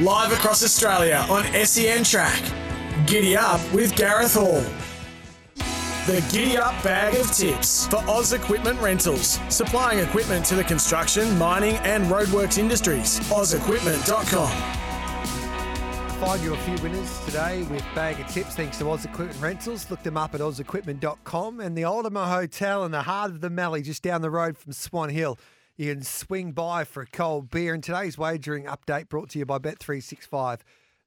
Live across Australia on SEN Track. Giddy up with Gareth Hall. The Giddy Up Bag of Tips for Oz Equipment Rentals, supplying equipment to the construction, mining, and roadworks industries. OzEquipment.com. Find you a few winners today with bag of tips thanks to Oz Equipment Rentals. Look them up at ozequipment.com and the Ultima Hotel in the heart of the Mallee, just down the road from Swan Hill. You can swing by for a cold beer. And today's wagering update brought to you by Bet365,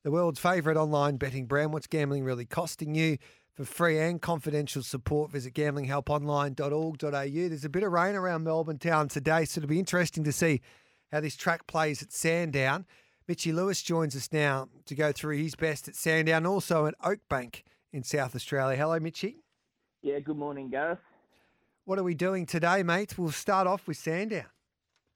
the world's favourite online betting brand. What's gambling really costing you? For free and confidential support, visit gamblinghelponline.org.au. There's a bit of rain around Melbourne town today, so it'll be interesting to see how this track plays at Sandown. Mitchy Lewis joins us now to go through his best at Sandown, also at Oakbank in South Australia. Hello, Mitchy. Yeah, good morning, Gareth. What are we doing today, mate? We'll start off with Sandown.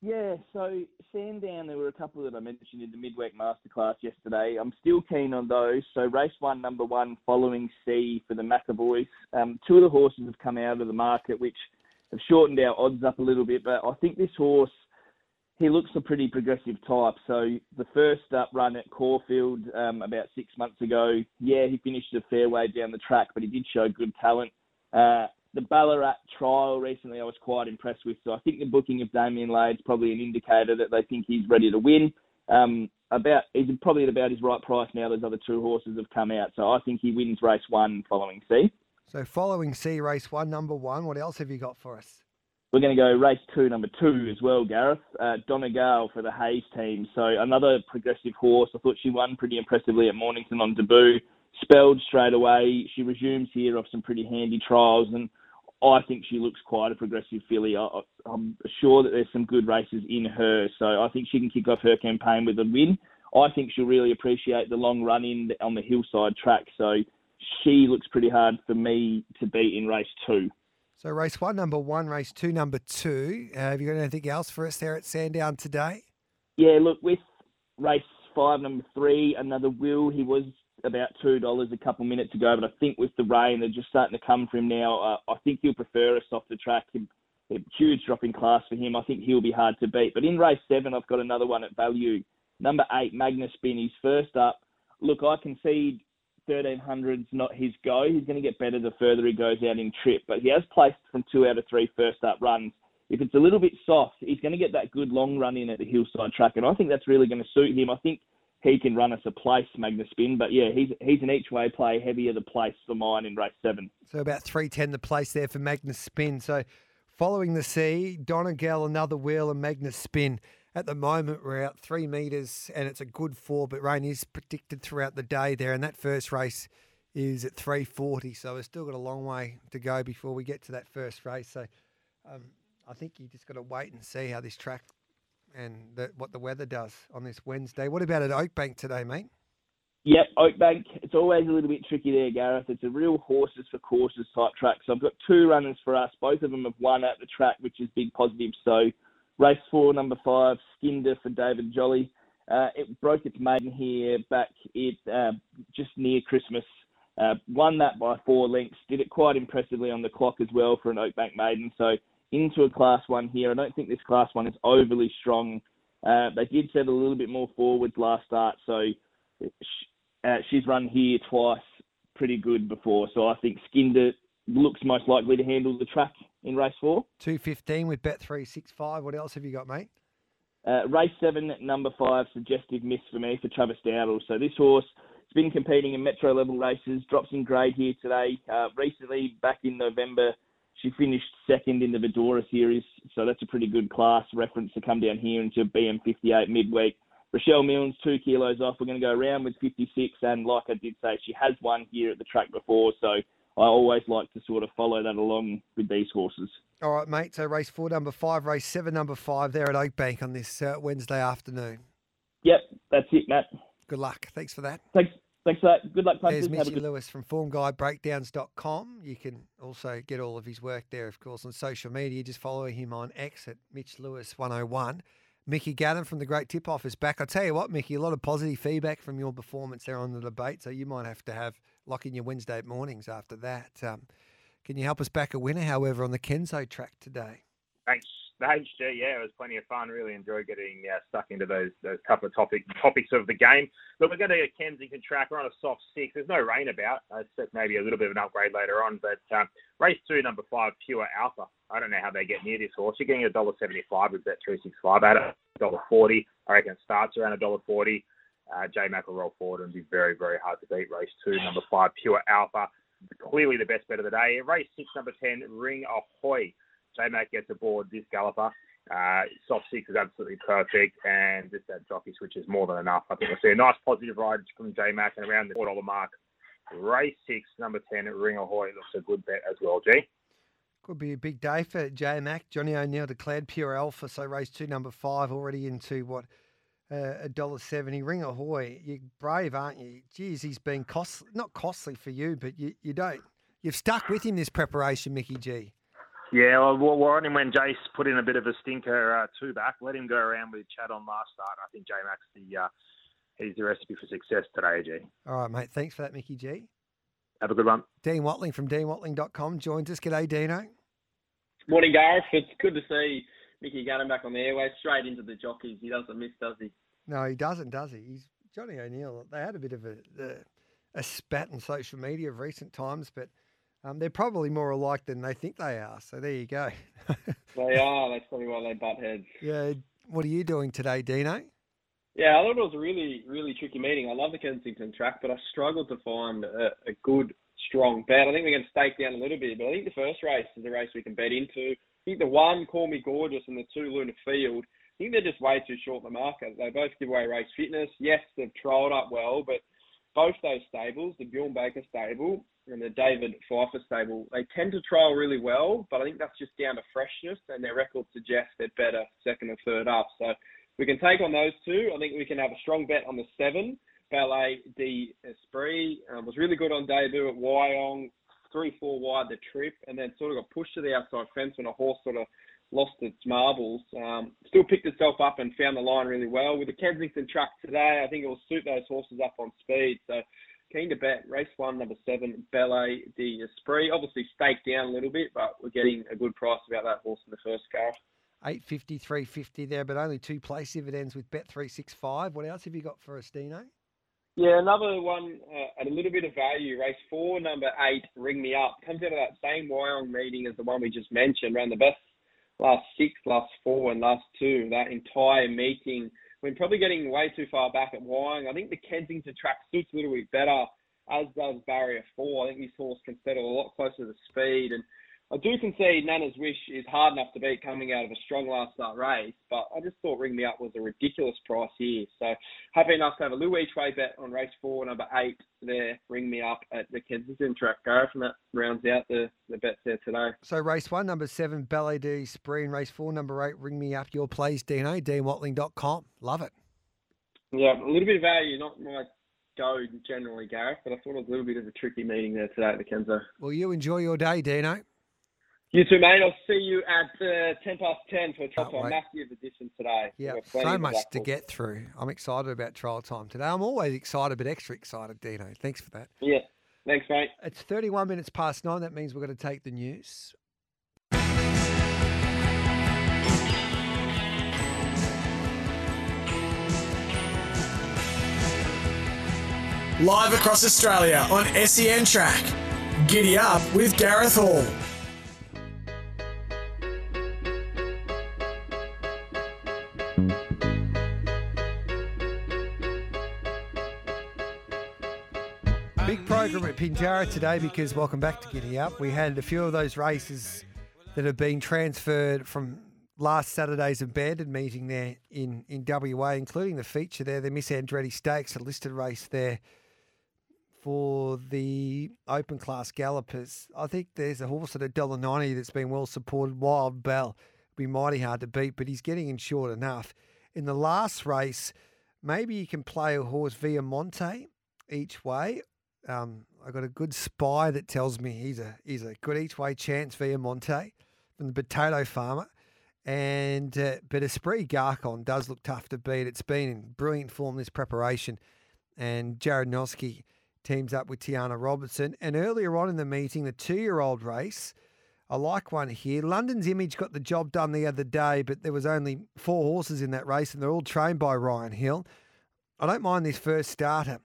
Yeah, so Sandown, there were a couple that I mentioned in the midweek masterclass yesterday. I'm still keen on those. So race one, number one, following C for the McAvoys. Um, two of the horses have come out of the market, which have shortened our odds up a little bit. But I think this horse, he looks a pretty progressive type. So the first up run at Caulfield um, about six months ago, yeah, he finished a fair way down the track, but he did show good talent. Uh, the Ballarat trial recently, I was quite impressed with. So I think the booking of Damian Lane's probably an indicator that they think he's ready to win. Um, about he's probably at about his right price now. Those other two horses have come out, so I think he wins race one following C. So following C, race one, number one. What else have you got for us? We're going to go race two, number two as well, Gareth. Uh, Donegal for the Hayes team. So another progressive horse. I thought she won pretty impressively at Mornington on debut. Spelled straight away. She resumes here off some pretty handy trials, and I think she looks quite a progressive filly. I, am sure that there's some good races in her, so I think she can kick off her campaign with a win. I think she'll really appreciate the long run in on the hillside track, so she looks pretty hard for me to beat in race two. So race one, number one, race two, number two. Uh, have you got anything else for us there at Sandown today? Yeah, look, with race five, number three, another Will. He was about two dollars a couple minutes ago, but I think with the rain, they're just starting to come for him now. Uh, I think he'll prefer a softer track. A huge drop in class for him. I think he'll be hard to beat. But in race seven, I've got another one at value. Number eight, Magnus. He's first up. Look, I concede 1300's not his go. He's going to get better the further he goes out in trip, but he has placed from two out of three first up runs. If it's a little bit soft, he's going to get that good long run in at the hillside track, and I think that's really going to suit him. I think he can run us a place, Magnus Spin. But yeah, he's he's an each way play, heavier the place for mine in race seven. So about three ten the place there for Magnus Spin. So following the sea, Donegal another wheel and Magnus Spin. At the moment, we're out three metres and it's a good four, but rain is predicted throughout the day there. And that first race is at 340, so we've still got a long way to go before we get to that first race. So um, I think you just got to wait and see how this track and the, what the weather does on this Wednesday. What about at Oakbank today, mate? Yep, Oakbank. It's always a little bit tricky there, Gareth. It's a real horses for courses type track. So I've got two runners for us. Both of them have won at the track, which is big positive. So race four, number five, Skinder for David Jolly. Uh, it broke its maiden here back it uh, just near Christmas. Uh, won that by four lengths. Did it quite impressively on the clock as well for an Oakbank maiden. So into a class one here. I don't think this class one is overly strong. Uh, they did set a little bit more forwards last start, so uh, she's run here twice pretty good before. So I think Skinder looks most likely to handle the track in race four. 215 with Bet365. What else have you got, mate? Uh, race seven, number five, suggestive miss for me for Travis Doudle. So this horse has been competing in metro level races, drops in grade here today. Uh, recently, back in November, she finished second in the Vidora series, so that's a pretty good class reference to come down here into BM58 midweek. Rochelle Milnes, two kilos off. We're going to go around with 56, and like I did say, she has won here at the track before, so I always like to sort of follow that along with these horses. All right, mate. So race four, number five, race seven, number five, there at Oakbank on this uh, Wednesday afternoon. Yep, that's it, Matt. Good luck. Thanks for that. Thanks. Thanks for that. Good luck, There's punters. Have Mitchy good Lewis from formguidebreakdowns.com. You can also get all of his work there, of course, on social media. Just follow him on X at Mitch Lewis 101. Mickey Gannon from the Great Tip Off is back. I tell you what, Mickey, a lot of positive feedback from your performance there on the debate, so you might have to have lock in your Wednesday mornings after that. Um, can you help us back a winner, however, on the Kenzo track today? Thanks, thanks, G. Yeah, it was plenty of fun. Really enjoyed getting uh, stuck into those those couple of topic topics of the game. But we're going to get Kensington track. We're on a soft six. There's no rain about. I expect maybe a little bit of an upgrade later on. But um, race two, number five, Pure Alpha. I don't know how they get near this horse. You're getting a dollar seventy-five with that three six five at a dollar forty. I reckon it starts around a dollar forty. Uh, J Mac will roll forward and be very, very hard to beat. Race two, number five, Pure Alpha. Clearly the best bet of the day. Race six, number 10, Ring Ahoy. J Mac gets aboard this galloper. Uh, soft six is absolutely perfect, and just that jockey switch is more than enough. I think we'll see a nice positive ride from J Mac and around the $4 mark. Race six, number 10, Ring Ahoy looks a good bet as well, G. Could be a big day for J Mac. Johnny O'Neill declared pure alpha, so race two, number five, already into what uh, a dollar seventy. Ring Ahoy, you're brave, aren't you? Geez, he's been cost not costly for you, but you, you don't. You've stuck with him this preparation, Mickey G. Yeah, well, we're we're on him when Jace put in a bit of a stinker uh, two back. Let him go around with Chad on last start. I think J Mac's the uh, he's the recipe for success today, G. All right, mate. Thanks for that, Mickey G. Have a good one. Dean Watling from deanwatling.com joins us. G'day, Dino. Morning, Gareth. It's good to see Mickey Gannon back on the airways, straight into the jockeys. He doesn't miss, does he? No, he doesn't, does he? He's Johnny O'Neill. They had a bit of a, a, a spat on social media of recent times, but um, they're probably more alike than they think they are. So there you go. They are. That's probably why they butt heads. yeah. What are you doing today, Dino? Yeah, I thought it was a really, really tricky meeting. I love the Kensington track, but I struggled to find a, a good, strong bet. I think we're going to stake down a little bit, but I think the first race is a race we can bet into. I think the one, Call Me Gorgeous, and the two, Luna Field, I think they're just way too short in the market. They both give away race fitness. Yes, they've trialled up well, but both those stables, the Bjorn Baker stable and the David Pfieffer stable, they tend to trial really well, but I think that's just down to freshness, and their record suggests they're better second or third up. So we can take on those two. I think we can have a strong bet on the seven. Ballet D Esprit um, was really good on debut at Wyong, three four wide the trip, and then sort of got pushed to the outside fence when a horse sort of lost its marbles. Um, still picked itself up and found the line really well. With the Kensington track today, I think it will suit those horses up on speed. So keen to bet race one, number seven, Ballet D Esprit. Obviously staked down a little bit, but we're getting a good price about that horse in the first car. 850, 350 there, but only two place dividends with Bet365. What else have you got for us, Dino? Yeah, another one uh, at a little bit of value. Race four, number eight, Ring Me Up. Comes out of that same Wyong meeting as the one we just mentioned. Ran the best last six, last four, and last two. That entire meeting. We're probably getting way too far back at Wyong. I think the Kensington track suits a little bit better, as does Barrier Four. I think this horse can settle a lot closer to speed. And I do concede Nana's Wish is hard enough to beat coming out of a strong last start race, but I just thought Ring Me Up was a ridiculous price here. So happy enough to have a little each way bet on race four, number eight there, Ring Me Up at the Kensington track. Gareth, and that rounds out the, the bets there today. So race one, number seven, Ballet D Esprit, and race four, number eight, Ring Me Up. Your plays, Dino, deanwatling.com. Love it. Yeah, a little bit of value, not my go generally, Gareth, but I thought it was a little bit of a tricky meeting there today at the Kenzo. Well, you enjoy your day, Dino. You too, mate. I'll see you at uh, 10 past 10 for a trial Can't time. Massive edition today. Yeah, We've got plenty so much to get through. I'm excited about trial time today. I'm always excited, but extra excited, Dino. Thanks for that. Yeah. Thanks, mate. It's 31 minutes past nine. That means we're going to take the news. Live across Australia on SEN Track. Giddy Up with Gareth Hall. Program at Pinjarra today because welcome back to Giddy Up. We had a few of those races that have been transferred from last Saturday's abandoned meeting there in, in WA, including the feature there, the Miss Andretti Stakes, a listed race there for the open class gallopers. I think there's a horse at $1.90 that's been well supported. Wild Bell be mighty hard to beat, but he's getting in short enough. In the last race, maybe you can play a horse via Monte each way. Um, I got a good spy that tells me he's a he's a good each way chance via Monte from the potato farmer. And uh, but Esprit Garcon does look tough to beat. It's been in brilliant form this preparation, and Jarrad Noske teams up with Tiana Robertson. And earlier on in the meeting, the two-year-old race, I like one here. London's Image got the job done the other day, but there was only four horses in that race, and they're all trained by Ryan Hill. I don't mind this first starter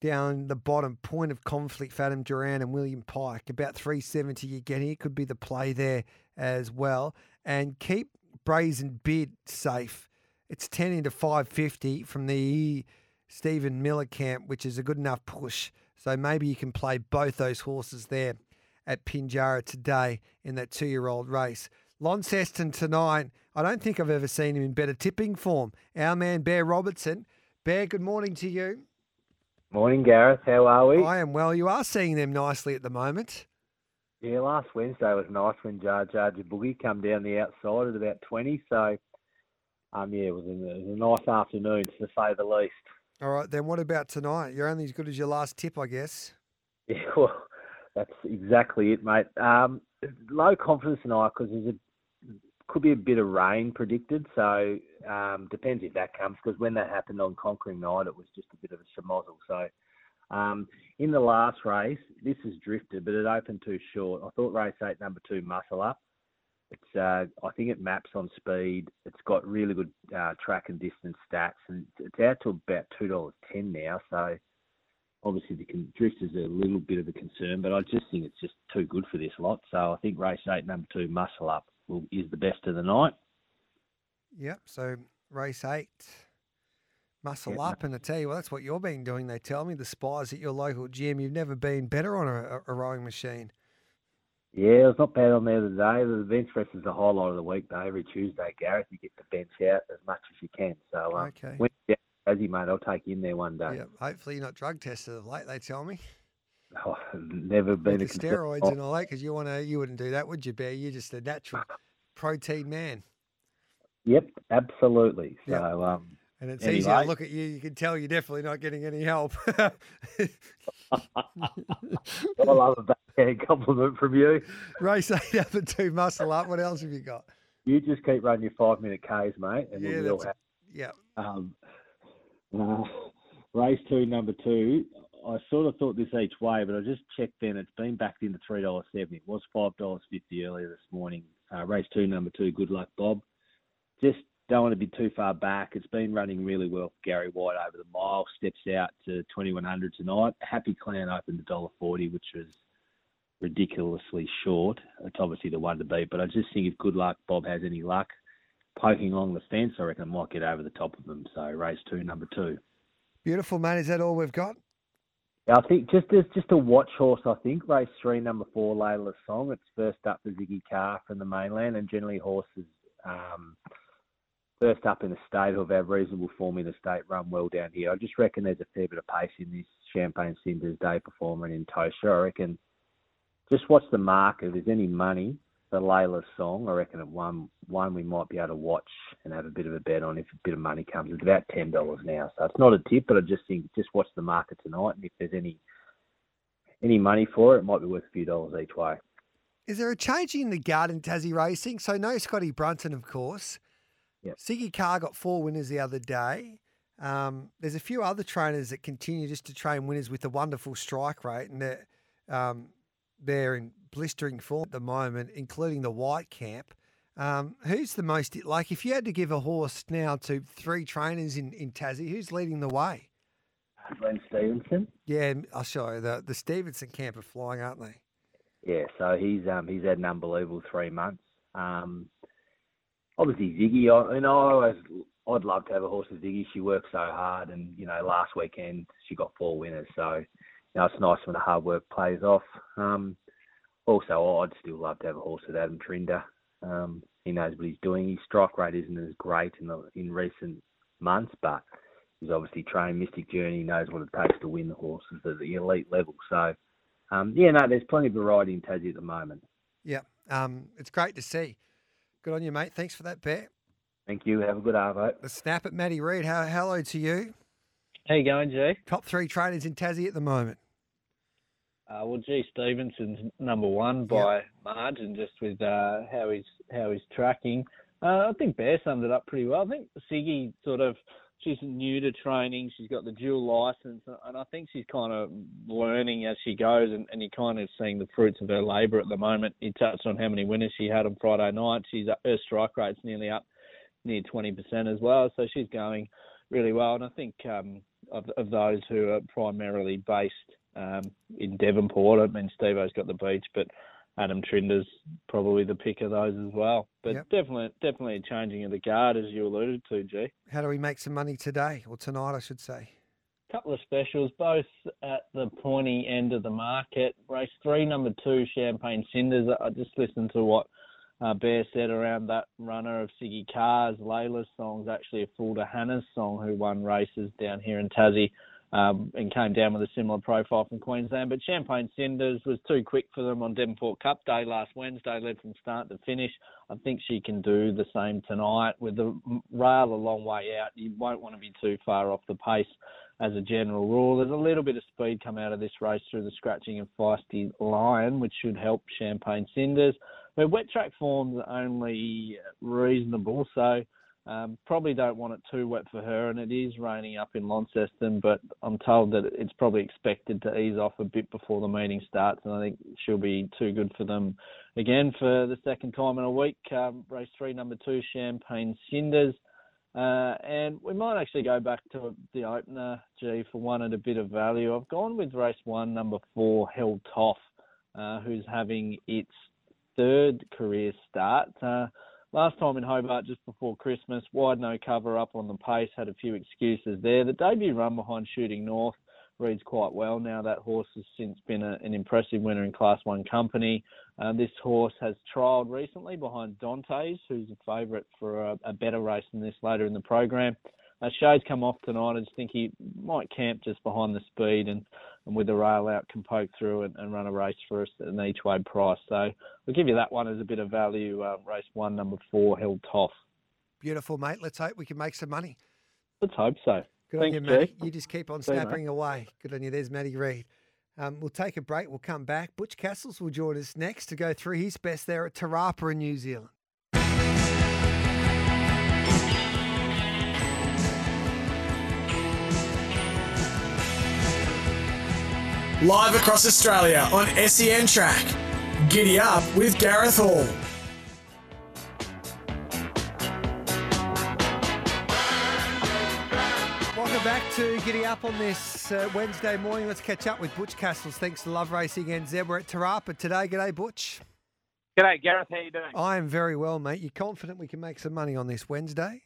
down the bottom. Point of conflict for Adam Durrant and William Pike. About 370 you're getting. It could be the play there as well. And keep Brazen Bid safe. It's 10 into 550 from the Stephen Miller camp, which is a good enough push. So maybe you can play both those horses there at Pinjarra today in that two year old race. Launceston tonight. I don't think I've ever seen him in better tipping form. Our man, Bear Robertson. Bear, good morning to you. Morning, Gareth. How are we? I am well. You are seeing them nicely at the moment. Yeah, last Wednesday was nice when Jar Jar Boogie come down the outside at about 20. So, um, yeah, it was, a, it was a nice afternoon, to say the least. All right, then what about tonight? You're only as good as your last tip, I guess. Yeah, well, that's exactly it, mate. Um, low confidence tonight because there's a could be a bit of rain predicted. So um, depends if that comes because when that happened on Conquering Night, it was just a bit of a schmozzle. So um, in the last race, this has drifted, but it opened too short. I thought race eight, number two, Muscle Up. It's uh, I think it maps on speed. It's got really good uh, track and distance stats, and it's out to about two dollars ten now. So obviously the con- drift is a little bit of a concern, but I just think it's just too good for this lot. So I think race eight, number two, Muscle Up will, is the best of the night. Yep. So race eight, muscle Yep. up, and I tell you well, that's what you've been doing. They tell me the spies at your local gym. You've never been better on a, a- rowing machine. Yeah, it was not bad on there today. The bench press is the highlight of the week, though. Every Tuesday, Gareth, you get the bench out as much as you can. So, um, Okay. when you're down, Tassie, mate, I'll take you in there one day. Yeah. Hopefully you're not drug tested of late. They tell me. Oh, never been With a the steroids Oh, and all that, because you want to, you wouldn't do that, would you, Bear? You're just a natural protein man. Yep, absolutely. So, Yep. um, And it's easy. to look at you, you can tell you're definitely not getting any help. I love a backhand compliment from you. Race eight up and two muscle up. What else have you got? You just keep running your five minute Ks, mate, and Yeah, we'll be all that's- happy. Yeah. Um, uh, race two, number two. I sort of thought this each way, but I just checked then. It's been backed into three dollars seventy. It was five dollars fifty earlier this morning. Uh, race two, number two. Good luck, Bob. Just don't want to be too far back. It's been running really well for Gary White over the mile. Steps out to twenty one hundred tonight. Happy Clan opened a dollar forty, which was ridiculously short. It's obviously the one to beat, but I just think if Good Luck Bob has any luck, poking along the fence, I reckon I might get over the top of them. So race two, number two. Beautiful, man. Is that all we've got? Yeah, I think just as just a watch horse. I think race three, number four, Layla's Song. It's first up for Ziggy Carr from the mainland, and generally horses um, first up in the state who have had reasonable form in the state run well down here. I just reckon there's a fair bit of pace in this Champagne Cinders Day performer and in Tosha. I reckon just watch the market. If there's any money for Layla's Song, I reckon at one one we might be able to watch and have a bit of a bet on if a bit of money comes. It's about ten dollars now, so it's not a tip, but I just think just watch the market tonight, and if there's any any money for it, it might be worth a few dollars each way. Is there a change in the guard in Tassie racing? So no Scotty Brunton, of course. Yep. Siggy Carr got four winners the other day. Um, there's a few other trainers that continue just to train winners with a wonderful strike rate, and they're, um, they're in blistering form at the moment, including the White Camp. Um, who's the most like? If you had to give a horse now to three trainers in in Tassie, who's leading the way? Glenn Stevenson. Yeah, I'll show you. The the Stevenson camp are flying, aren't they? Yeah, so he's um, he's had an unbelievable three months. Um, obviously Ziggy, I, you know, I always I'd love to have a horse with Ziggy. She works so hard, and you know, last weekend she got four winners. So, you know, it's nice when the hard work plays off. Um, also, I'd still love to have a horse with Adam Trinder. Um, he knows what he's doing. His strike rate isn't as great in the in recent months, but he's obviously trained Mystic Journey. Knows what it takes to win the horses at the elite level. So, um, yeah, no, there's plenty of variety in Tassie at the moment. Yeah, um, it's great to see. Good on you, mate. Thanks for that bet. Thank you. Have a good Arvo. The snap at Matty Reid. How, hello to you. How you going, G? Top three trainers in Tassie at the moment. Uh, well, G Stevenson's number one by Yep. margin, just with uh, how he's how he's tracking. Uh, I think Bear summed it up pretty well. I think Siggy sort of she's new to training. She's got the dual license, and I think she's kind of learning as she goes. And, and you're kind of seeing the fruits of her labour at the moment. You touched on how many winners she had on Friday night. She's her strike rate's nearly up near 20% as well. So she's going really well. And I think um, of, of those who are primarily based um, in Devonport, I mean, Steve-O's got the beach, but Adam Trinder's probably the pick of those as well. But Yep. definitely, definitely a changing of the guard, as you alluded to, G. How do we make some money today or tonight, I should say? couple of specials, both at the pointy end of the market. Race three, number two, Champagne Cinders. I just listened to what uh, Bear said around that runner of Siggy Carr's. Layla's song's actually a full to Hannah's song, who won races down here in Tassie. Um, and came down with a similar profile from Queensland. But Champagne Cinders was too quick for them on Devonport Cup Day last Wednesday, led from start to finish. I think she can do the same tonight with the rail a long way out. You won't want to be too far off the pace as a general rule. There's a little bit of speed come out of this race through the scratching of Feisty Lion, which should help Champagne Cinders. Her wet track form's only reasonable, so um, probably don't want it too wet for her. And it is raining up in Launceston, but I'm told that it's probably expected to ease off a bit before the meeting starts, and I think she'll be too good for them again for the second time in a week. Um, race three, number two, Champagne Cinders. Uh, and we might actually go back to the opener, G, for one at a bit of value. I've gone with race one, number four, Held Toff, uh, who's having its third career start. Uh, last time in Hobart, just before Christmas, wide no cover up on the pace, had a few excuses there. The debut run behind Shooting North reads quite well now. That horse has since been a, an impressive winner in Class 1 company. Uh, this horse has trialled recently behind Dante's, who's a favourite for a, a better race than this later in the program. Uh, Shay's come off tonight. I just think he might camp just behind the speed and, and with the rail out can poke through and, and run a race for us at an each way price. So I'll give you that one as a bit of value. Uh, race one, number four, Held Toff. Beautiful, mate. Let's hope we can make some money. Let's hope so. Good Thanks, on you, Matty. You just keep on See you, snapping away. Good on you. There's Matty Reid. Um, we'll take a break. We'll come back. Butch Castles will join us next to go through his best there at Te Rapa in New Zealand. Live across Australia on SEN Track. Giddy up with Gareth Hall. Welcome back to Giddy Up on this uh, Wednesday morning. Let's catch up with Butch Castles. Thanks to Love Racing NZ. We're at Te Rapa today. G'day, Butch. G'day, Gareth. How you doing? I am very well, mate. You confident we can make some money on this Wednesday?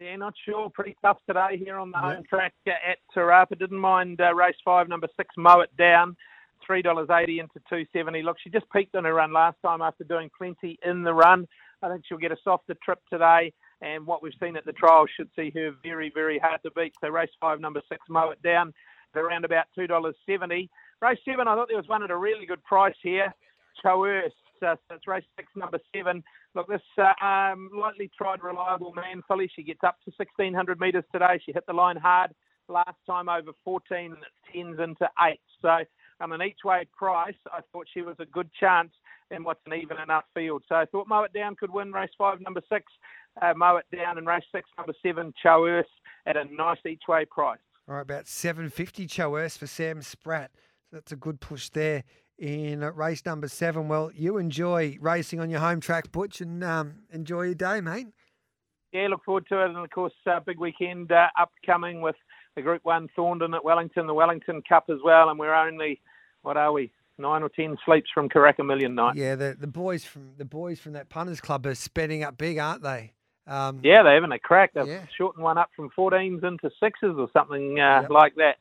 Yeah, not sure. Pretty tough today here on the Yeah. home track at Te Rapa. Didn't mind uh, race five, number six, Mow It Down. Three dollars eighty into two seventy. Look, she just peaked on her run last time after doing plenty in the run. I think she'll get a softer trip today, and what we've seen at the trial should see her very, very hard to beat. So race five, number six, Mow It Down, around about two dollars seventy. Race seven, I thought there was one at a really good price here. Coerce. Uh, so it's race six, number seven. Look, this uh, um, lightly tried, reliable man filly. She gets up to 1600 metres today. She hit the line hard last time over 14 and tens into eight. So on an each way price, I thought she was a good chance in what's an even enough field. So I thought Mow It Down could win race five, number six. Uh, Mow It Down and race six, number seven, Choearth at a nice each way price. All right, about 750 Choers for Sam Spratt. So that's a good push there in uh, race number seven. Well, you enjoy racing on your home track, Butch, and um, enjoy your day, mate. Yeah, look forward to it. And of course, uh, big weekend uh, upcoming with the Group 1 Thorndon at Wellington, the Wellington Cup as well. And we're only, what are we, nine or ten sleeps from Karaka Million night. Yeah, the the boys from the boys from that punters club are spending up big, aren't they? Um, Yeah, they're having a crack. They've Yeah. shortened one up from 14s into sixes or something uh, like that.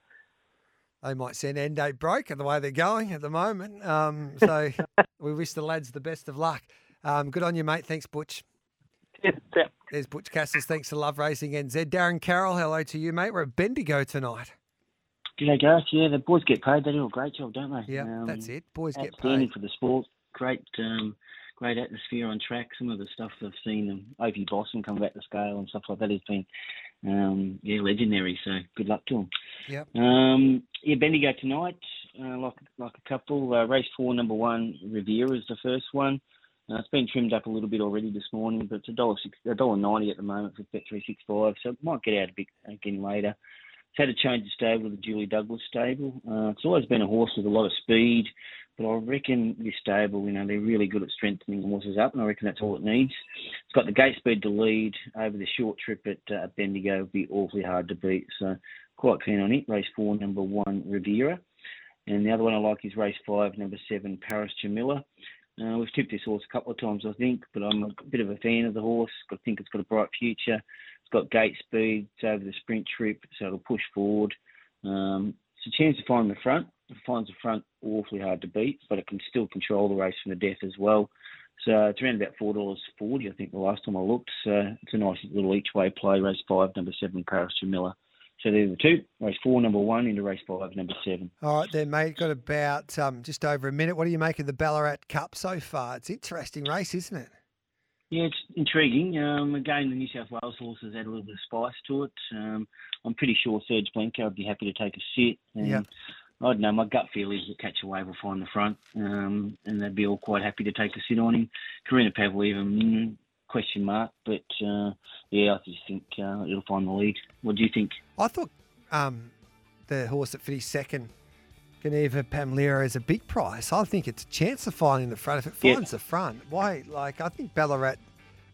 They might send end date broke at the way they're going at the moment. Um, so we wish the lads the best of luck. Um, good on you, mate. Thanks, Butch. There's Butch Castles. Thanks to Love Racing NZ. Darren Carroll, hello to you, mate. We're at Bendigo tonight. G'day, Gareth. Yeah, the boys get paid. They do a great job, don't they? Yeah, that's it. Boys get outstanding paid. for the sport. Great, um, great atmosphere on track. Some of the stuff I've seen, um, Opie Bosson come back to scale and stuff like that has been, um, yeah, legendary. So good luck to them. Yep. Um, yeah, Bendigo tonight, uh, like like a couple. Uh, race four, number one, Riviera is the first one. Uh, it's been trimmed up a little bit already this morning, but it's a dollar ninety at the moment for Bet three six five. So it might get out a bit again later. It's had a change of stable the Julie Douglas stable. Uh, it's always been a horse with a lot of speed, but I reckon this stable, you know, they're really good at strengthening horses up, and I reckon that's all it needs. It's got the gate speed to lead over the short trip at uh, Bendigo. Would be awfully hard to beat. So quite keen on it. Race four, number one, Riviera. And the other one I like is race five, number seven, Paris Jamila. Uh, we've tipped this horse a couple of times, I think, but I'm a bit of a fan of the horse. I think it's got a bright future. It's got gate speed. It's over the sprint trip, so it'll push forward. Um, it's a chance to find the front. It finds the front awfully hard to beat, but it can still control the race from the death as well. So it's around about four dollars forty, I think, the last time I looked. So it's a nice little each way play. Race five, number seven, Paris Jamila. So they're the two. Race four, number one, into race five, number seven. All right, then, mate. Got about um, just over a minute. What do you make of the Ballarat Cup so far? It's an interesting race, isn't it? Yeah, it's intriguing. Um, again, the New South Wales horses add a little bit of spice to it. Um, I'm pretty sure Serge Blanco would be happy to take a sit. And Yeah. I don't know. My gut feel is that Catch a Wave will find the front, um, and they'd be all quite happy to take a sit on him. Karina Pavleva, question mark, but uh, yeah, I just think uh, it'll find the lead. What do you think? I thought um, the horse that finished second, Geneva Pamlera, is a big price. I think it's a chance of finding the front. If it finds the front, why? Like, I think Ballarat,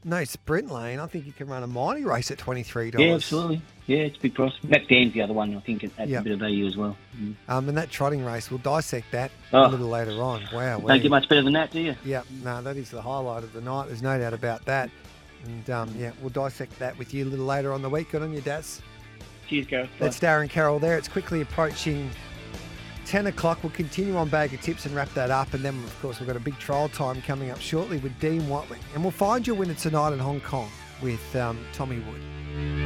no sprint lane. I think you can run a mighty race at $23. Yeah, absolutely. Yeah, it's a big price. Mac Dan's the other one. I think it adds Yeah. a bit of value as well. Mm. Um, and that trotting race, we'll dissect that Oh. a little later on. Wow. Don't get much better than that, do you? Yeah, no, that is the highlight of the night. There's no doubt about that. And um, yeah, we'll dissect that with you a little later on the week. Good on you, Daz. Cheers, Gareth. That's Darren Carroll there. It's quickly approaching 10 o'clock. We'll continue on Bag of Tips and wrap that up. And then, of course, we've got a big trial time coming up shortly with Dean Watling. And we'll find your winner tonight in Hong Kong with um, Tommy Wood.